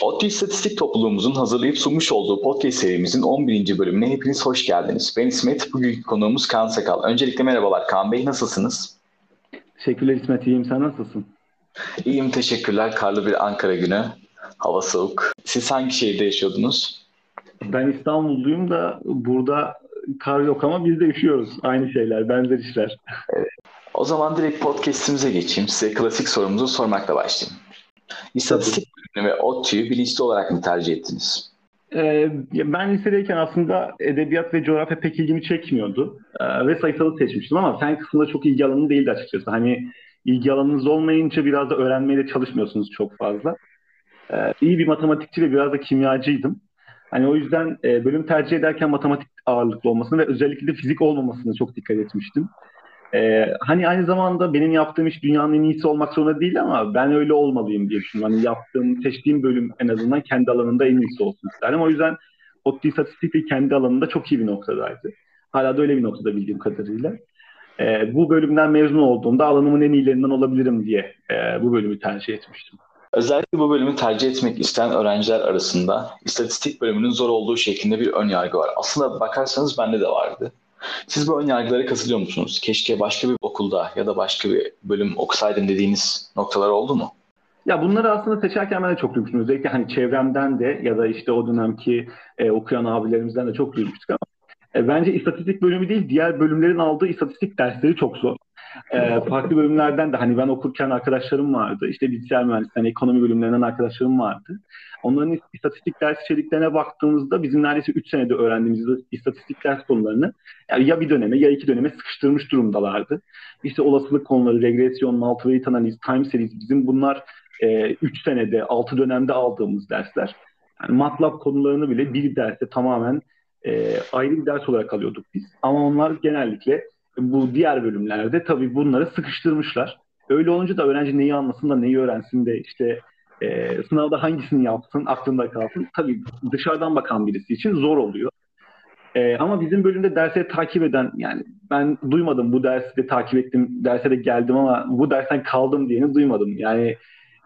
ODTÜ İstatistik Topluluğumuzun hazırlayıp sunmuş olduğu podcast serimizin 11. bölümüne hepiniz hoş geldiniz. Ben İsmet, bugünkü konuğumuz Kaan Sakal. Öncelikle merhabalar Kaan Bey, nasılsınız? Teşekkürler İsmet, iyiyim. Sen nasılsın? İyiyim, teşekkürler. Karlı bir Ankara günü, hava soğuk. Siz hangi şehirde yaşıyordunuz? Ben İstanbulluyum da burada kar yok ama biz de üşüyoruz. Aynı şeyler, benzer işler. Evet. O zaman direkt podcastimize geçeyim. Size klasik sorumuzu sormakla başlayayım. İstatistik ve ODTÜ'yü bilinçli olarak mı tercih ettiniz? Ee, ben lisedeyken aslında edebiyat ve coğrafya pek ilgimi çekmiyordu. Ee, ve sayısalı seçmiştim ama fen kısmında çok ilgi alanım değildi açıkçası. Hani ilgi alanınız olmayınca biraz da öğrenmeye de çalışmıyorsunuz çok fazla. Ee, iyi bir matematikçi ve biraz da kimyacıydım. Hani o yüzden e, bölüm tercih ederken matematik ağırlıklı olmasını ve özellikle de fizik olmamasını çok dikkat etmiştim. Ee, hani aynı zamanda benim yaptığım iş dünyanın en iyisi olmak zorunda değil ama ben öyle olmalıyım diye düşünüyorum. Hani yaptığım, seçtiğim bölüm en azından kendi alanında en iyisi olsun isterim. O yüzden ODTÜ İstatistik kendi alanında çok iyi bir noktadaydı. Hala da öyle bir noktada bildiğim kadarıyla. Ee, bu bölümden mezun olduğumda alanımın en iyilerinden olabilirim diye e, bu bölümü tercih etmiştim. Özellikle bu bölümü tercih etmek isteyen öğrenciler arasında istatistik bölümünün zor olduğu şeklinde bir ön yargı var. Aslında bakarsanız bende de vardı. Siz bu ön yargılara katılıyor musunuz? Keşke başka bir okulda ya da başka bir bölüm okusaydım dediğiniz noktalar oldu mu? Ya bunları aslında seçerken ben de çok duymuştum. Özellikle hani çevremden de ya da işte o dönemki e, okuyan abilerimizden de çok duymuştuk ama e, bence istatistik bölümü değil diğer bölümlerin aldığı istatistik dersleri çok zor. E, farklı bölümlerden de hani ben okurken arkadaşlarım vardı. İşte bilgisayar mühendisliği, hani ekonomi bölümlerinden arkadaşlarım vardı. Onların istatistik ders içeriklerine baktığımızda bizim neredeyse 3 senede öğrendiğimiz istatistik ders konularını yani ya bir döneme ya iki döneme sıkıştırmış durumdalardı. İşte olasılık konuları, regresyon, multivariate analiz, time series bizim bunlar 3 e, senede, 6 dönemde aldığımız dersler. Yani MATLAB konularını bile bir derste tamamen e, ayrı bir ders olarak alıyorduk biz. Ama onlar genellikle bu diğer bölümlerde tabii bunları sıkıştırmışlar. Öyle olunca da öğrenci neyi anlasın da neyi öğrensin de işte e, sınavda hangisini yapsın aklında kalsın. Tabii dışarıdan bakan birisi için zor oluyor. E, ama bizim bölümde derse takip eden yani ben duymadım bu dersi de takip ettim derse de geldim ama bu dersten kaldım diyeni duymadım. Yani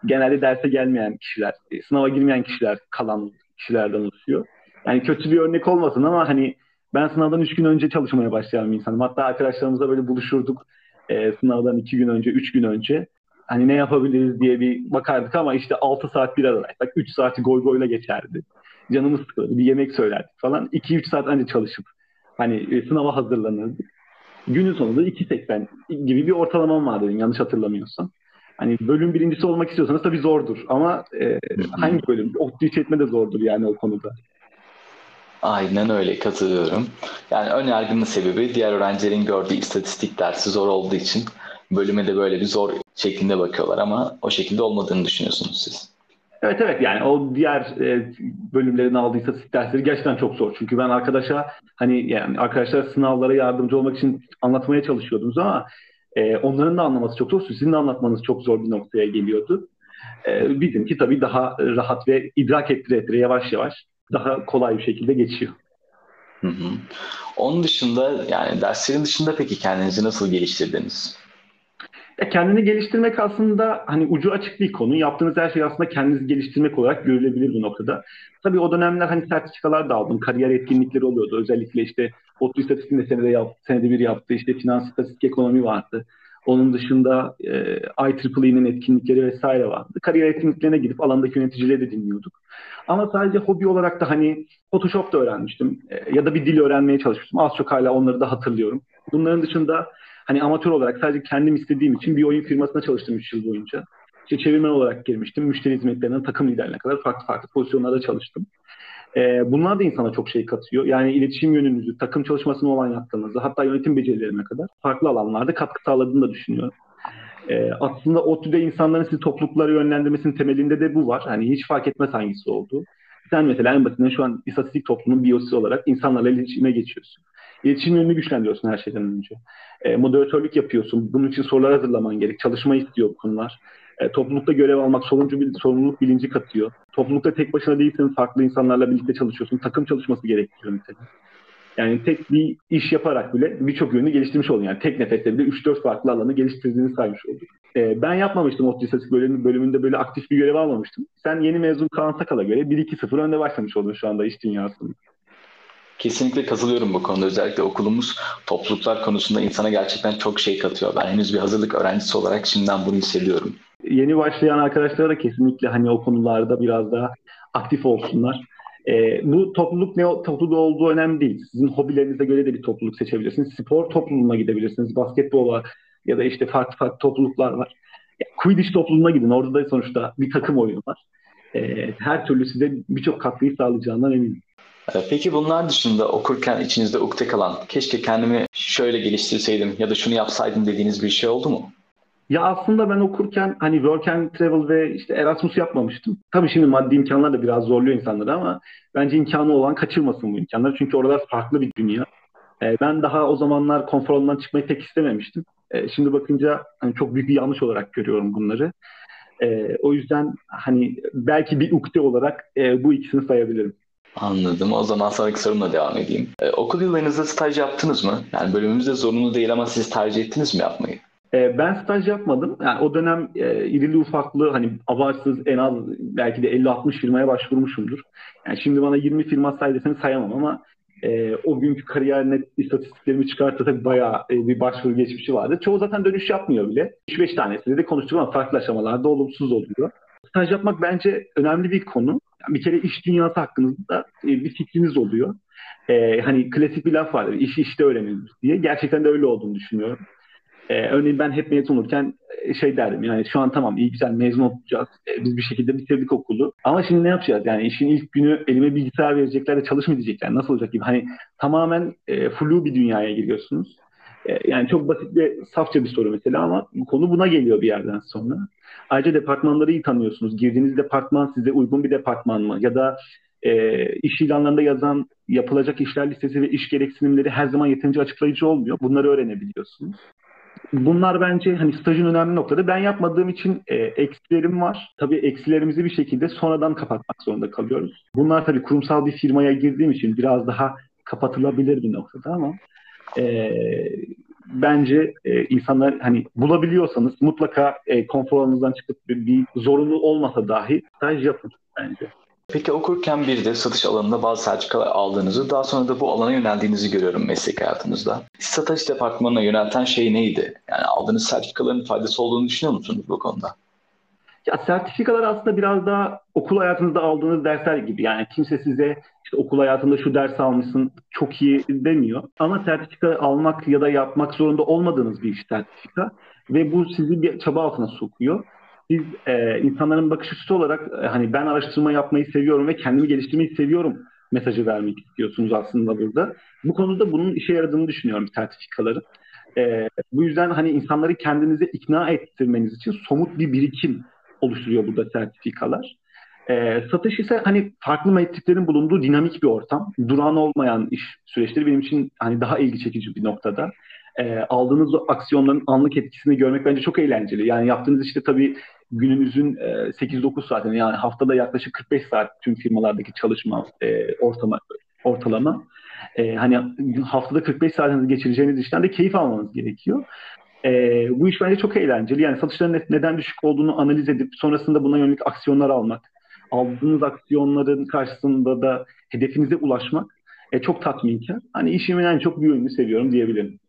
genelde derse gelmeyen kişiler, e, sınava girmeyen kişiler kalan kişilerden oluşuyor. Yani kötü bir örnek olmasın ama hani ben sınavdan üç gün önce çalışmaya başlayan bir insanım. Hatta arkadaşlarımızla böyle buluşurduk e, sınavdan iki gün önce, üç gün önce. Hani ne yapabiliriz diye bir bakardık ama işte altı saat bir aradaysak üç saati goy goyla geçerdi. Canımız sıkılırdı. Bir yemek söylerdik falan. İki üç saat önce çalışıp hani e, sınava hazırlanırdık. Günün sonunda 2.80 gibi bir ortalamam vardı yanlış hatırlamıyorsam. Hani bölüm birincisi olmak istiyorsanız tabii zordur ama e, hangi bölüm? ODTÜ seçme de zordur yani o konuda. Aynen öyle katılıyorum. Yani ön yargının sebebi diğer öğrencilerin gördüğü istatistik dersi zor olduğu için bölüme de böyle bir zor şeklinde bakıyorlar ama o şekilde olmadığını düşünüyorsunuz siz. Evet evet yani o diğer e, bölümlerin aldığı istatistik dersleri gerçekten çok zor. Çünkü ben arkadaşa hani yani arkadaşlar sınavlara yardımcı olmak için anlatmaya çalışıyordunuz ama e, onların da anlaması çok zor. Sizin de anlatmanız çok zor bir noktaya geliyordu. E, bizimki tabii daha rahat ve idrak ettire ettire yavaş yavaş daha kolay bir şekilde geçiyor. Hı hı. Onun dışında yani derslerin dışında peki kendinizi nasıl geliştirdiniz? Ya kendini geliştirmek aslında hani ucu açık bir konu. Yaptığınız her şey aslında kendinizi geliştirmek olarak görülebilir bu noktada. Tabii o dönemler hani sertifikalar da aldım. Kariyer etkinlikleri oluyordu. Özellikle işte ODTÜ İstatistik'inde senede, yap, senede bir yaptı. İşte finans, istatistik, ekonomi vardı. Onun dışında e, IEEE'nin etkinlikleri vesaire vardı. Kariyer etkinliklerine gidip alandaki yöneticileri de dinliyorduk. Ama sadece hobi olarak da hani Photoshop da öğrenmiştim. E, ya da bir dil öğrenmeye çalışmıştım. Az çok hala onları da hatırlıyorum. Bunların dışında hani amatör olarak sadece kendim istediğim için bir oyun firmasına çalıştım 3 yıl boyunca. İşte çevirmen olarak girmiştim. Müşteri hizmetlerinden takım liderine kadar farklı farklı pozisyonlarda çalıştım. Ee, bunlar da insana çok şey katıyor. Yani iletişim yönünüzü, takım çalışmasına olan yatkınlığınızı, hatta yönetim becerilerine kadar farklı alanlarda katkı sağladığını da düşünüyorum. Ee, aslında ODTÜ'de insanların sizi toplulukları yönlendirmesinin temelinde de bu var. Hani hiç fark etmez hangisi olduğu. Sen mesela en basitinden şu an istatistik toplumun biyosi olarak insanlarla iletişime geçiyorsun. İletişim yönünü güçlendiriyorsun her şeyden önce. E, moderatörlük yapıyorsun. Bunun için sorular hazırlaman gerek. Çalışma istiyor bu konular. E, toplulukta görev almak sorumlu bil, sorumluluk bilinci katıyor. Toplulukta tek başına değilsin, farklı insanlarla birlikte çalışıyorsun. Takım çalışması gerektiriyor mesela. Yani tek bir iş yaparak bile birçok yönünü geliştirmiş oldun. Yani tek nefeste bile 3-4 farklı alanı geliştirdiğini saymış olduk. Ee, ben yapmamıştım ODTÜ İstatistik bölümü, bölümünde böyle aktif bir görev almamıştım. Sen yeni mezun Kaan Sakal'a göre 1-2-0 önde başlamış oldun şu anda iş dünyasında. Kesinlikle katılıyorum bu konuda. Özellikle okulumuz topluluklar konusunda insana gerçekten çok şey katıyor. Ben henüz bir hazırlık öğrencisi olarak şimdiden bunu hissediyorum. Yeni başlayan arkadaşlara da kesinlikle hani o konularda biraz daha aktif olsunlar. E, bu topluluk ne topluluğu olduğu önemli değil. Sizin hobilerinize göre de bir topluluk seçebilirsiniz. Spor topluluğuna gidebilirsiniz. Basketbola ya da işte farklı farklı topluluklar var. Ya, Quidditch topluluğuna gidin. Orada da sonuçta bir takım oyunu var. E, her türlü size birçok katkıyı sağlayacağından eminim. Ee, peki bunlar dışında okurken içinizde ukde kalan, keşke kendimi şöyle geliştirseydim ya da şunu yapsaydım dediğiniz bir şey oldu mu? Ya aslında ben okurken hani work and travel ve işte Erasmus yapmamıştım. Tabii şimdi maddi imkanlar da biraz zorluyor insanları ama bence imkanı olan kaçırmasın bu imkanları. Çünkü oralar farklı bir dünya. Ee, ben daha o zamanlar konfor alanından çıkmayı pek istememiştim. Ee, şimdi bakınca hani çok büyük bir yanlış olarak görüyorum bunları. Ee, o yüzden hani belki bir ukde olarak e, bu ikisini sayabilirim. Anladım. O zaman sonraki sorumla devam edeyim. Ee, okul yıllarınızda staj yaptınız mı? Yani bölümümüzde zorunlu değil ama siz tercih ettiniz mi yapmayı? Ee, ben staj yapmadım. Yani o dönem e, irili ufaklı hani abartsız en az belki de 50-60 firmaya başvurmuşumdur. Yani şimdi bana 20 firma say deseni sayamam ama e, o günkü kariyer net istatistiklerimi çıkartırsak bayağı e, bir başvuru geçmişi vardı. Çoğu zaten dönüş yapmıyor bile. 3-5 tanesiyle de konuştuk ama farklı aşamalarda olumsuz oluyor. Staj yapmak bence önemli bir konu. Yani bir kere iş dünyası hakkında e, bir fikriniz oluyor. E, hani klasik bir laf vardır. İşi işte öğrenilir diye. Gerçekten de öyle olduğunu düşünüyorum. Ee, örneğin ben hep mezun olurken e, şey derdim yani şu an tamam iyi güzel mezun olacağız. Ee, biz bir şekilde bitirdik okulu. Ama şimdi ne yapacağız? Yani işin ilk günü elime bilgisayar verecekler de çalışma. Nasıl olacak gibi. Hani tamamen e, flu bir dünyaya giriyorsunuz. E, yani çok basit ve safça bir soru mesela ama konu buna geliyor bir yerden sonra. Ayrıca departmanları iyi tanıyorsunuz. Girdiğiniz departman size uygun bir departman mı? Ya da e, iş ilanlarında yazan yapılacak işler listesi ve iş gereksinimleri her zaman yeterince açıklayıcı olmuyor. Bunları öğrenebiliyorsunuz bunlar bence hani stajın önemli noktada. Ben yapmadığım için e, eksilerim var. Tabii eksilerimizi bir şekilde sonradan kapatmak zorunda kalıyoruz. Bunlar tabii kurumsal bir firmaya girdiğim için biraz daha kapatılabilir bir noktada ama e, bence e, insanlar hani bulabiliyorsanız mutlaka e, konfor alanınızdan çıkıp bir, bir zorunlu olmasa dahi staj yapın bence. Peki okurken bir de satış alanında bazı sertifikalar aldığınızı, daha sonra da bu alana yöneldiğinizi görüyorum meslek hayatınızda. Satış departmanına yönelten şey neydi? Yani aldığınız sertifikaların faydası olduğunu düşünüyor musunuz bu konuda? Ya sertifikalar aslında biraz daha okul hayatınızda aldığınız dersler gibi. Yani kimse size işte okul hayatında şu ders almışsın çok iyi demiyor. Ama sertifika almak ya da yapmak zorunda olmadığınız bir iş sertifika. Ve bu sizi bir çaba altına sokuyor biz e, insanların bakış açısı olarak e, hani ben araştırma yapmayı seviyorum ve kendimi geliştirmeyi seviyorum mesajı vermek istiyorsunuz aslında burada. Bu konuda bunun işe yaradığını düşünüyorum sertifikaların. E, bu yüzden hani insanları kendinize ikna ettirmeniz için somut bir birikim oluşturuyor burada sertifikalar. E, satış ise hani farklı metriklerin bulunduğu dinamik bir ortam. Duran olmayan iş süreçleri benim için hani daha ilgi çekici bir noktada e, aldığınız aksiyonların anlık etkisini görmek bence çok eğlenceli. Yani yaptığınız işte tabii gününüzün e, 8-9 saatini yani haftada yaklaşık 45 saat tüm firmalardaki çalışma e, ortama, ortalama. E, hani haftada 45 saatinizi geçireceğiniz işten de keyif almanız gerekiyor. E, bu iş bence çok eğlenceli. Yani satışların neden düşük olduğunu analiz edip sonrasında buna yönelik aksiyonlar almak, aldığınız aksiyonların karşısında da hedefinize ulaşmak e, çok tatminkar. Hani işimin en çok bir yönünü seviyorum diyebilirim.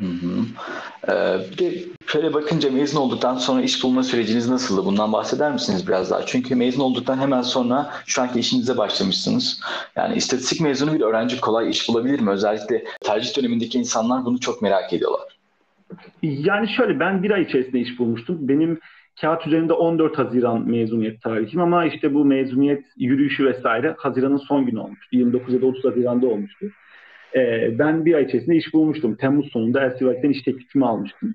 Ee, bir de şöyle bakınca mezun olduktan sonra iş bulma süreciniz nasıldı? Bundan bahseder misiniz biraz daha? Çünkü mezun olduktan hemen sonra şu anki işinize başlamışsınız. Yani istatistik mezunu bir öğrenci kolay iş bulabilir mi? Özellikle tercih dönemindeki insanlar bunu çok merak ediyorlar. Yani şöyle ben bir ay içerisinde iş bulmuştum. Benim kağıt üzerinde 14 Haziran mezuniyet tarihim ama işte bu mezuniyet yürüyüşü vesaire Haziran'ın son günü olmuştu. 29 ya da 30 Haziran'da olmuştu. E, ben bir ay içerisinde iş bulmuştum. Temmuz sonunda Elsevier iş teklifimi almıştım.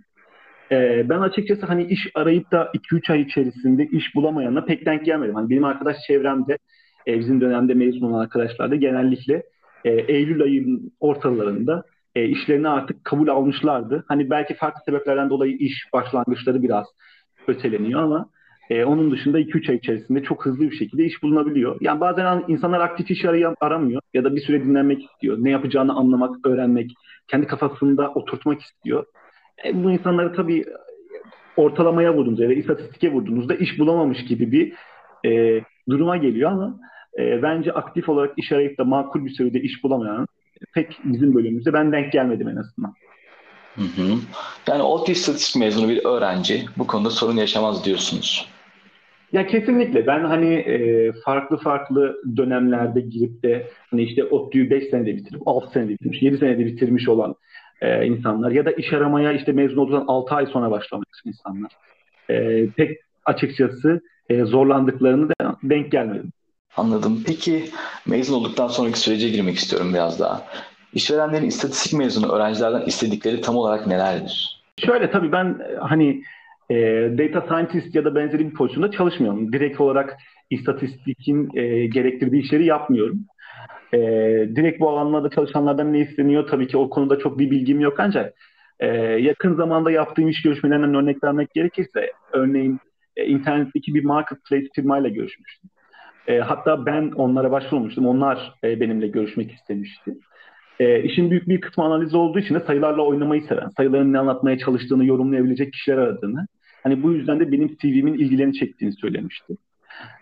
E, ben açıkçası hani iş arayıp da 2-3 ay içerisinde iş bulamayana pek denk gelmedim. Hani benim arkadaş çevremde e, bizim dönemde mezun olan arkadaşlar da genellikle e, Eylül ayının ortalarında e, işlerini artık kabul almışlardı. Hani belki farklı sebeplerden dolayı iş başlangıçları biraz öteleniyor ama E, onun dışında 2-3 ay içerisinde çok hızlı bir şekilde iş bulunabiliyor. Yani bazen insanlar aktif iş aramıyor ya da bir süre dinlenmek istiyor. Ne yapacağını anlamak, öğrenmek, kendi kafasında oturtmak istiyor. E, bu insanları tabii ortalamaya vurduğunuzda ya da istatistike vurduğunuzda iş bulamamış gibi bir e, duruma geliyor ama e, bence aktif olarak iş arayıp da makul bir sürede iş bulamayan pek bizim bölümümüzde ben denk gelmedim en azından. Hı hı. Yani ODTÜ istatistik mezunu bir öğrenci bu konuda sorun yaşamaz diyorsunuz. Ya kesinlikle. Ben hani e, farklı farklı dönemlerde girip de hani işte ODTÜ'yü 5 senede bitirip 6 senede bitirmiş, 7 senede bitirmiş olan e, insanlar ya da iş aramaya işte mezun olduktan 6 ay sonra başlamış insanlar. E, pek açıkçası e, zorlandıklarını da denk gelmedim. Anladım. Peki mezun olduktan sonraki sürece girmek istiyorum biraz daha. İşverenlerin istatistik mezunu öğrencilerden istedikleri tam olarak nelerdir? Şöyle tabii ben hani e, data scientist ya da benzeri bir pozisyonda çalışmıyorum. Direkt olarak istatistikin e, gerektirdiği işleri yapmıyorum. E, direkt bu alanlarda çalışanlardan ne isteniyor? Tabii ki o konuda çok bir bilgim yok ancak e, yakın zamanda yaptığım iş görüşmelerinden örnek vermek gerekirse örneğin e, internetteki bir marketplace firmayla görüşmüştüm. E, hatta ben onlara başvurmuştum. Onlar e, benimle görüşmek istemişti. E, işin büyük bir kısmı analiz olduğu için de sayılarla oynamayı seven, sayıların ne anlatmaya çalıştığını yorumlayabilecek kişiler aradığını, hani bu yüzden de benim CV'min ilgilerini çektiğini söylemişti.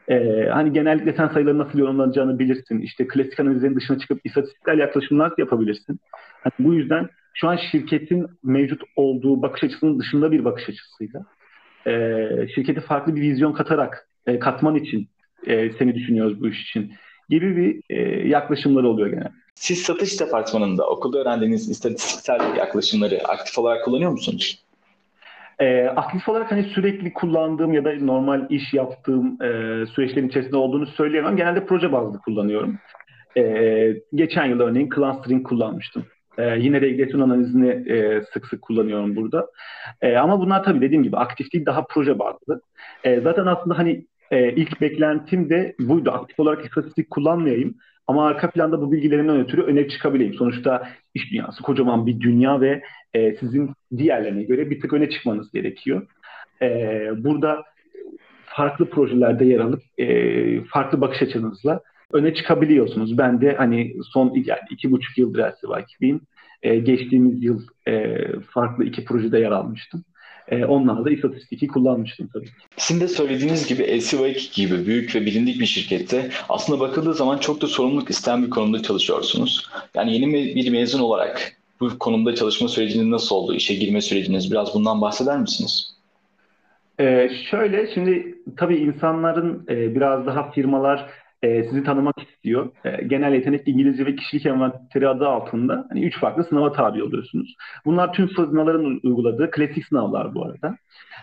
Ee, hani genellikle sen sayıların nasıl yorumlanacağını bilirsin. İşte klasik analizlerin dışına çıkıp istatistiksel yaklaşımlar yapabilirsin. Hani bu yüzden şu an şirketin mevcut olduğu bakış açısının dışında bir bakış açısıyla e, şirkete farklı bir vizyon katarak e, katman için e, seni düşünüyoruz bu iş için gibi bir e, yaklaşımları oluyor genelde. Siz satış departmanında okulda öğrendiğiniz istatistiksel yaklaşımları aktif olarak kullanıyor musunuz? E, aktif olarak hani sürekli kullandığım ya da normal iş yaptığım e, süreçlerin içerisinde olduğunu söyleyemem. Genelde proje bazlı kullanıyorum. E, geçen yıl örneğin clustering kullanmıştım. E, yine regresyon analizini e, sık sık kullanıyorum burada. E, ama bunlar tabii dediğim gibi aktif değil daha proje bazlı. E, zaten aslında hani e, ilk beklentim de buydu. Aktif olarak istatistik kullanmayayım. Ama arka planda bu bilgilerimden ötürü öne çıkabileyim. Sonuçta iş dünyası kocaman bir dünya ve e, sizin diğerlerine göre bir tık öne çıkmanız gerekiyor. E, burada farklı projelerde yer alıp e, farklı bakış açınızla öne çıkabiliyorsunuz. Ben de hani son yani iki buçuk yıldır Elsevier e, geçtiğimiz yıl e, farklı iki projede yer almıştım. E, onlarla da istatistiki kullanmıştım tabii. Sizin de söylediğiniz gibi LCY gibi büyük ve bilindik bir şirkette aslında bakıldığı zaman çok da sorumluluk isteyen bir konumda çalışıyorsunuz. Yani yeni bir mezun olarak bu konumda çalışma süreciniz nasıl oldu? İşe girme süreciniz biraz bundan bahseder misiniz? Ee, şöyle şimdi tabii insanların e, biraz daha firmalar e, sizi tanımak istiyor. E, genel yetenek İngilizce ve kişilik envanteri adı altında hani üç farklı sınava tabi oluyorsunuz. Bunlar tüm sınavların uyguladığı klasik sınavlar bu arada.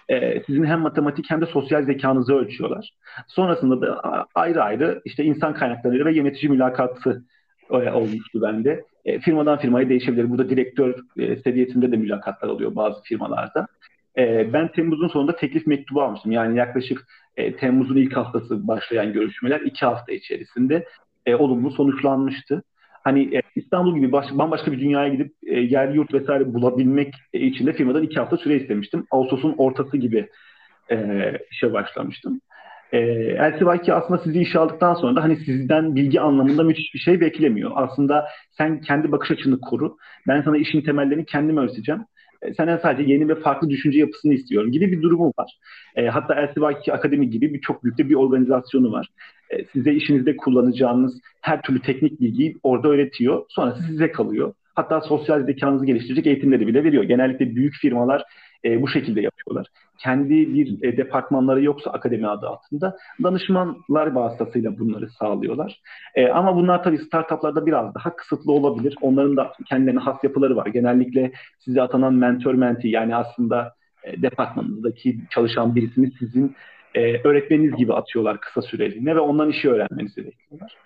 E, sizin hem matematik hem de sosyal zekanızı ölçüyorlar. Sonrasında da ayrı ayrı işte insan kaynakları ve yönetici mülakatı e, olmuştu bende. E, firmadan firmaya değişebilir. Burada direktör e, seviyesinde de mülakatlar oluyor bazı firmalarda. E, ben Temmuz'un sonunda teklif mektubu almıştım. Yani yaklaşık e, Temmuz'un ilk haftası başlayan görüşmeler iki hafta içerisinde e, olumlu sonuçlanmıştı. Hani e, İstanbul gibi baş, bambaşka bir dünyaya gidip e, yer yurt vesaire bulabilmek için de firmadan iki hafta süre istemiştim. Ağustos'un ortası gibi e, işe başlamıştım. E, Elsevier aslında sizi işe aldıktan sonra da hani sizden bilgi anlamında müthiş bir şey beklemiyor. Aslında sen kendi bakış açını koru. Ben sana işin temellerini kendim öğreteceğim. E, senden sadece yeni ve farklı düşünce yapısını istiyorum gibi bir durumu var. E, hatta Elsevier Akademi gibi bir çok büyük bir organizasyonu var. E, size işinizde kullanacağınız her türlü teknik bilgiyi orada öğretiyor. Sonrası size kalıyor. Hatta sosyal zekanızı geliştirecek eğitimleri bile veriyor. Genellikle büyük firmalar e, bu şekilde yapıyorlar. Kendi bir e, departmanları yoksa akademi adı altında danışmanlar vasıtasıyla bunları sağlıyorlar. E, ama bunlar tabii startuplarda biraz daha kısıtlı olabilir. Onların da kendilerine has yapıları var. Genellikle size atanan mentor menti yani aslında e, departmanınızdaki çalışan birisini sizin e, öğretmeniniz gibi atıyorlar kısa süreliğine ve ondan işi öğrenmenizi bekliyorlar.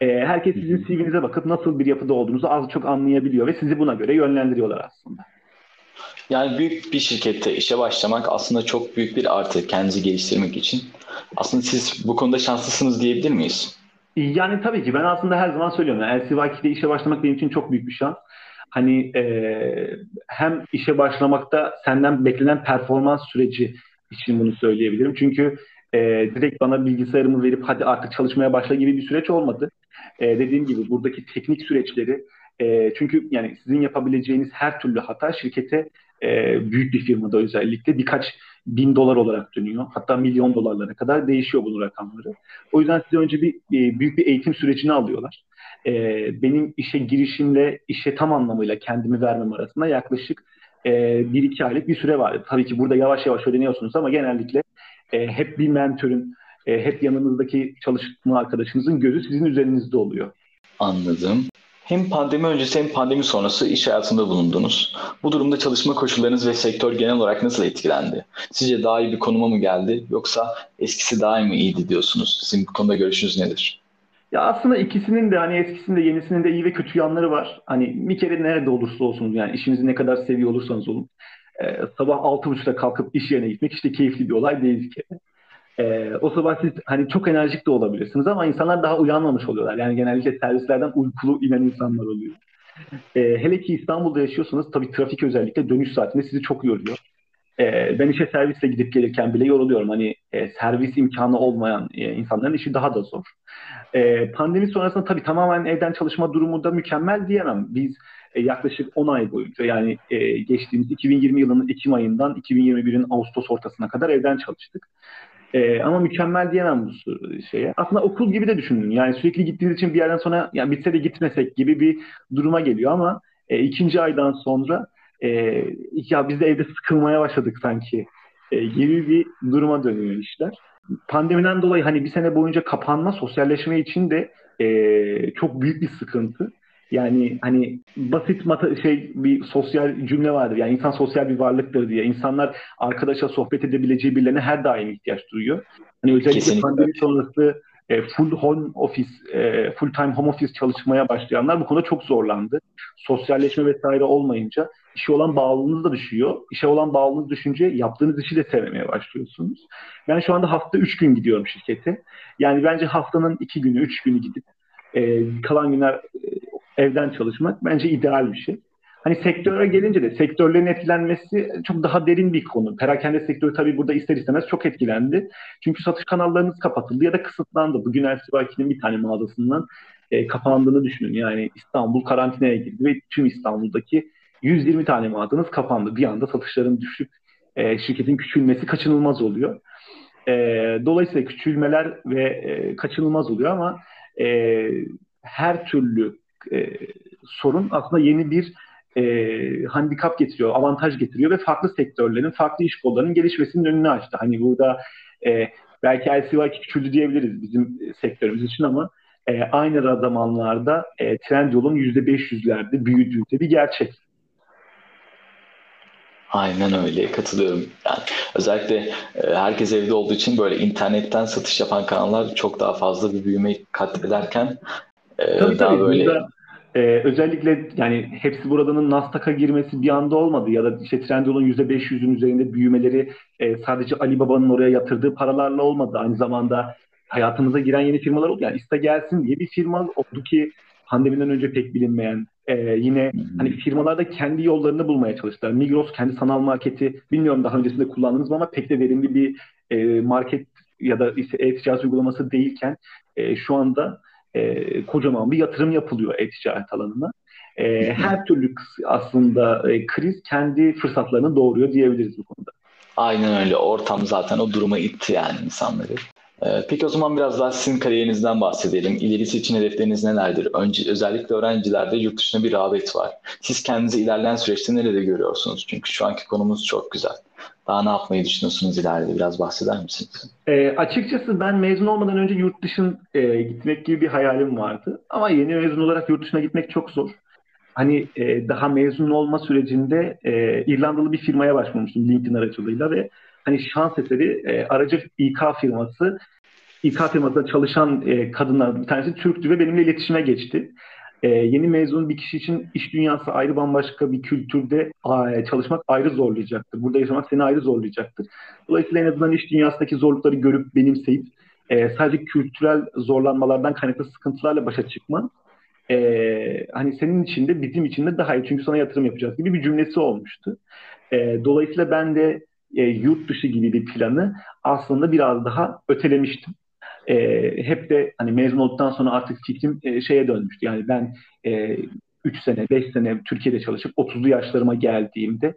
E, herkes sizin CV'nize bakıp nasıl bir yapıda olduğunuzu az çok anlayabiliyor ve sizi buna göre yönlendiriyorlar aslında. Yani büyük bir şirkette işe başlamak aslında çok büyük bir artı kendinizi geliştirmek için. Aslında siz bu konuda şanslısınız diyebilir miyiz? Yani tabii ki ben aslında her zaman söylüyorum. Yani LCY2'de işe başlamak benim için çok büyük bir şans. Hani e, hem işe başlamakta senden beklenen performans süreci için bunu söyleyebilirim. Çünkü e, direkt bana bilgisayarımı verip hadi artık çalışmaya başla gibi bir süreç olmadı. E, dediğim gibi buradaki teknik süreçleri e, çünkü yani sizin yapabileceğiniz her türlü hata şirkete e, büyük bir firmada özellikle birkaç bin dolar olarak dönüyor. Hatta milyon dolarlara kadar değişiyor bunun rakamları. O yüzden size önce bir, bir büyük bir eğitim sürecini alıyorlar. E, benim işe girişimle işe tam anlamıyla kendimi vermem arasında yaklaşık e, bir iki aylık bir süre vardı. Tabii ki burada yavaş yavaş öğreniyorsunuz ama genellikle e, hep bir mentörün, e, hep yanınızdaki çalışma arkadaşınızın gözü sizin üzerinizde oluyor. Anladım. Hem pandemi öncesi hem pandemi sonrası iş hayatında bulundunuz. Bu durumda çalışma koşullarınız ve sektör genel olarak nasıl etkilendi? Sizce daha iyi bir konuma mı geldi yoksa eskisi daha mı iyiydi diyorsunuz? Sizin bu konuda görüşünüz nedir? Ya aslında ikisinin de hani eskisinin de yenisinin de iyi ve kötü yanları var. Hani bir kere nerede olursa olsunuz yani işinizi ne kadar seviyor olursanız olun. E, sabah altı buçukta kalkıp iş yerine gitmek işte keyifli bir olay değil kere. E, o sabah siz hani çok enerjik de olabilirsiniz ama insanlar daha uyanmamış oluyorlar. Yani genellikle servislerden uykulu inen insanlar oluyor. E, hele ki İstanbul'da yaşıyorsanız tabii trafik özellikle dönüş saatinde sizi çok yoruyor. E, ben işe servisle gidip gelirken bile yoruluyorum. Hani e, servis imkanı olmayan e, insanların işi daha da zor. E, pandemi sonrasında tabii tamamen evden çalışma durumu da mükemmel diyemem. Biz e, yaklaşık 10 ay boyunca yani e, geçtiğimiz 2020 yılının Ekim ayından 2021'in Ağustos ortasına kadar evden çalıştık. E, ama mükemmel diyemem bu şeye. Aslında okul gibi de düşünün. Yani sürekli gittiğiniz için bir yerden sonra yani bitse de gitmesek gibi bir duruma geliyor ama e, ikinci aydan sonra e, ya biz de evde sıkılmaya başladık sanki e, gibi bir duruma dönüyor işler. Pandemiden dolayı hani bir sene boyunca kapanma sosyalleşme için de e, çok büyük bir sıkıntı. Yani hani basit mata şey bir sosyal cümle vardır. Yani insan sosyal bir varlıktır diye. İnsanlar arkadaşa sohbet edebileceği birilerine her daim ihtiyaç duyuyor. Hani özellikle Kesinlikle. pandemi sonrası e, full home office, e, full time home office çalışmaya başlayanlar bu konuda çok zorlandı. Sosyalleşme vesaire olmayınca işe olan bağlılığınız da düşüyor. İşe olan bağlılığınız düşünce yaptığınız işi de sevmemeye başlıyorsunuz. Ben şu anda hafta 3 gün gidiyorum şirkete. Yani bence haftanın 2 günü, 3 günü gidip e, kalan günler e, evden çalışmak bence ideal bir şey. Hani sektöre gelince de sektörlerin etkilenmesi çok daha derin bir konu. Perakende sektörü tabii burada ister istemez çok etkilendi. Çünkü satış kanallarınız kapatıldı ya da kısıtlandı. Bugün Elsivaki'nin bir tane mağazasından e, kapandığını düşünün. Yani İstanbul karantinaya girdi ve tüm İstanbul'daki 120 tane mağazanız kapandı. Bir anda satışların düşüp e, şirketin küçülmesi kaçınılmaz oluyor. E, dolayısıyla küçülmeler ve e, kaçınılmaz oluyor ama e, her türlü e, sorun aslında yeni bir e, handikap getiriyor, avantaj getiriyor ve farklı sektörlerin, farklı iş kollarının gelişmesinin önünü açtı. Hani burada e, belki LCY küçüldü diyebiliriz bizim sektörümüz için ama e, aynı zamanlarda e, Trendyol'un %500'lerde büyüdüğü de bir gerçek. Aynen öyle katılıyorum. Yani özellikle e, herkes evde olduğu için böyle internetten satış yapan kanallar çok daha fazla bir büyüme kat ederken e, tabii, daha tabii. böyle Burada, e, özellikle yani hepsi buradanın Nasdaq'a girmesi bir anda olmadı ya da işte Trendyol'un %500'ün üzerinde büyümeleri e, sadece Alibaba'nın oraya yatırdığı paralarla olmadı. Aynı zamanda hayatımıza giren yeni firmalar oldu. Yani iste gelsin diye bir firma oldu ki pandemiden önce pek bilinmeyen e, yine hani firmalarda kendi yollarını bulmaya çalıştılar. Migros kendi sanal marketi bilmiyorum daha öncesinde kullandınız mı ama pek de verimli bir e, market ya da işte e-ticaret uygulaması değilken e, şu anda e, kocaman bir yatırım yapılıyor e-ticaret alanına. E, her türlü aslında e, kriz kendi fırsatlarını doğuruyor diyebiliriz bu konuda. Aynen öyle. Ortam zaten o duruma itti yani insanları. Ee, peki o zaman biraz daha sizin kariyerinizden bahsedelim. İlerisi için hedefleriniz nelerdir? Önce, özellikle öğrencilerde yurt dışında bir rağbet var. Siz kendinizi ilerleyen süreçte nerede görüyorsunuz? Çünkü şu anki konumuz çok güzel. Daha ne yapmayı düşünüyorsunuz ileride? Biraz bahseder misiniz? E, açıkçası ben mezun olmadan önce yurt dışına e, gitmek gibi bir hayalim vardı. Ama yeni mezun olarak yurt dışına gitmek çok zor. Hani e, daha mezun olma sürecinde e, İrlandalı bir firmaya başvurmuştum LinkedIn aracılığıyla ve hani şans eseri e, aracı İK firması İK firmasında çalışan e, kadınlar bir tanesi Türktü ve benimle iletişime geçti. E, yeni mezun bir kişi için iş dünyası ayrı bambaşka bir kültürde e, çalışmak ayrı zorlayacaktır. Burada yaşamak seni ayrı zorlayacaktır. Dolayısıyla en azından iş dünyasındaki zorlukları görüp benimseyip e, sadece kültürel zorlanmalardan kaynaklı sıkıntılarla başa çıkman e, hani senin için de bizim için de daha iyi çünkü sana yatırım yapacağız gibi bir cümlesi olmuştu. E, dolayısıyla ben de e, yurt dışı gibi bir planı aslında biraz daha ötelemiştim. E, hep de hani mezun olduktan sonra artık fikrim e, şeye dönmüştü. Yani ben e, 3 sene, 5 sene Türkiye'de çalışıp 30'lu yaşlarıma geldiğimde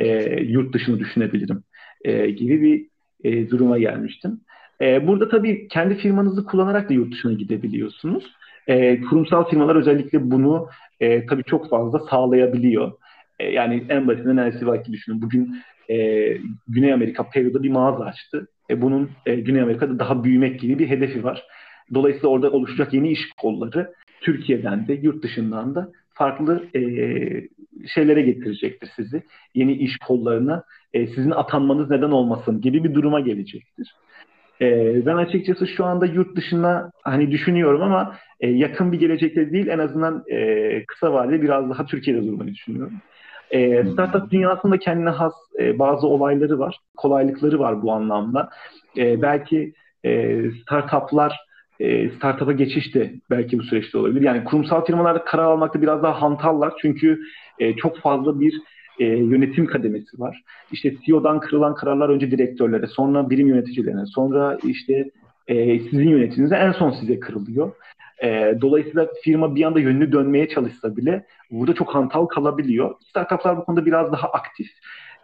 e, yurt dışını düşünebilirim e, gibi bir e, duruma gelmiştim. E, burada tabii kendi firmanızı kullanarak da yurt dışına gidebiliyorsunuz. E, kurumsal firmalar özellikle bunu e, tabii çok fazla sağlayabiliyor. E, yani en basitinden Elsivaki düşünün. Bugün e, Güney Amerika, Peru'da bir mağaza açtı. E, bunun e, Güney Amerika'da daha büyümek gibi bir hedefi var. Dolayısıyla orada oluşacak yeni iş kolları Türkiye'den de yurt dışından da farklı e, şeylere getirecektir sizi. Yeni iş kollarına e, sizin atanmanız neden olmasın gibi bir duruma gelecektir. E, ben açıkçası şu anda yurt dışına hani düşünüyorum ama e, yakın bir gelecekte değil en azından e, kısa vadede biraz daha Türkiye'de durmayı düşünüyorum. E, startup dünyasında kendine has e, bazı olayları var, kolaylıkları var bu anlamda. E, belki e, startuplar e, startup'a geçiş de belki bu süreçte olabilir. Yani kurumsal firmalarda karar almakta biraz daha hantallar çünkü e, çok fazla bir e, yönetim kademesi var. İşte CEO'dan kırılan kararlar önce direktörlere, sonra birim yöneticilerine, sonra işte sizin yöneticinize en son size kırılıyor. E, dolayısıyla firma bir anda yönünü dönmeye çalışsa bile burada çok hantal kalabiliyor. Startuplar bu konuda biraz daha aktif.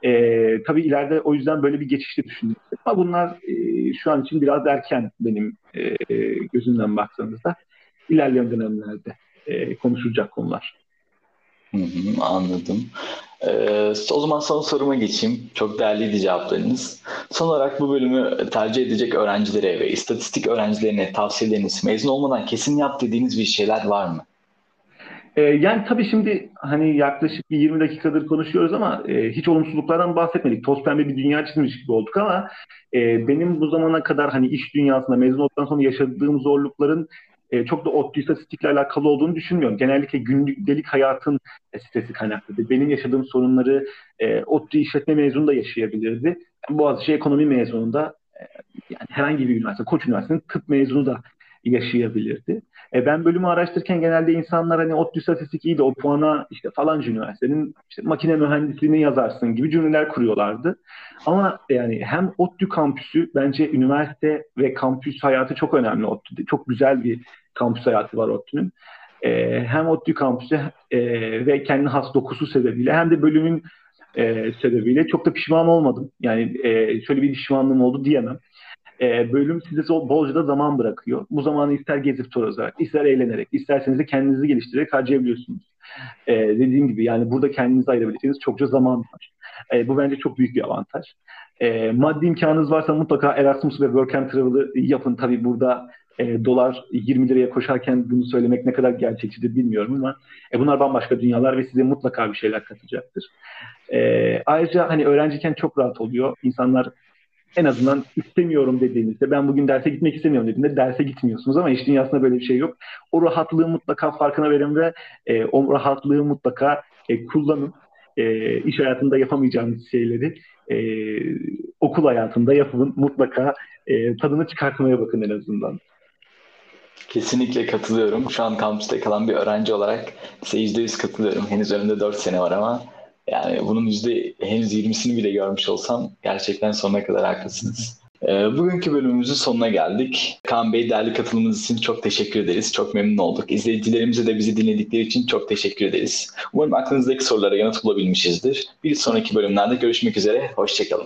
E, tabii ileride o yüzden böyle bir geçişte düşünüyorum. Ama bunlar e, şu an için biraz erken benim e, gözümden baktığınızda. İlerleyen dönemlerde e, konuşulacak konular. Anladım. Ee, o zaman son soruma geçeyim. Çok değerliydi cevaplarınız. Son olarak bu bölümü tercih edecek öğrencilere ve istatistik öğrencilerine tavsiyeleriniz mezun olmadan kesin yap dediğiniz bir şeyler var mı? Ee, yani tabii şimdi hani yaklaşık bir 20 dakikadır konuşuyoruz ama e, hiç olumsuzluklardan bahsetmedik. Toz pembe bir dünya çizmiş gibi olduk ama e, benim bu zamana kadar hani iş dünyasında mezun olduktan sonra yaşadığım zorlukların e, çok da ODTÜ istatistikle alakalı olduğunu düşünmüyorum. Genellikle günlük hayatın e, stresi kaynaklıdır. Benim yaşadığım sorunları e, ODTÜ işletme mezunu da yaşayabilirdi. Boğaziçi ekonomi mezununda e, yani herhangi bir üniversite, Koç Üniversitesi'nin tıp mezunu da yaşayabilirdi. E, ben bölümü araştırırken genelde insanlar hani ODTÜ istatistik iyi de o puana işte falanca üniversitenin işte makine mühendisliğini yazarsın gibi cümleler kuruyorlardı. Ama yani hem ODTÜ kampüsü bence üniversite ve kampüs hayatı çok önemli ODTÜ'de. Çok güzel bir kampüs hayatı var ODTÜ'nün. E, hem ODTÜ kampüsü e, ve kendi has dokusu sebebiyle hem de bölümün e, sebebiyle çok da pişman olmadım. Yani e, şöyle bir pişmanlığım oldu diyemem. E, bölüm size bolca da zaman bırakıyor. Bu zamanı ister gezip tozarak, ister eğlenerek, isterseniz de kendinizi geliştirerek harcayabiliyorsunuz. E, dediğim gibi yani burada kendinizi ayırabileceğiniz çokça zaman var. E, bu bence çok büyük bir avantaj. E, maddi imkanınız varsa mutlaka Erasmus ve Work and Travel'ı yapın. Tabii burada e, dolar 20 liraya koşarken bunu söylemek ne kadar gerçekçidir bilmiyorum ama e, bunlar bambaşka dünyalar ve size mutlaka bir şeyler katacaktır. E, ayrıca hani öğrenciyken çok rahat oluyor. İnsanlar en azından istemiyorum dediğinizde ben bugün derse gitmek istemiyorum dediğinde derse gitmiyorsunuz ama iş dünyasında böyle bir şey yok. O rahatlığı mutlaka farkına verin ve e, o rahatlığı mutlaka e, kullanın. E, iş hayatında yapamayacağınız şeyleri e, okul hayatında yapın. Mutlaka e, tadını çıkartmaya bakın en azından. Kesinlikle katılıyorum. Şu an kampüste kalan bir öğrenci olarak size %100 katılıyorum. Henüz önümde 4 sene var ama yani bunun yüzde henüz 20'sini bile görmüş olsam gerçekten sonuna kadar haklısınız. Ee, bugünkü bölümümüzün sonuna geldik. Kaan Bey değerli katılımınız için çok teşekkür ederiz. Çok memnun olduk. İzleyicilerimize de bizi dinledikleri için çok teşekkür ederiz. Umarım aklınızdaki sorulara yanıt bulabilmişizdir. Bir sonraki bölümlerde görüşmek üzere. Hoşçakalın.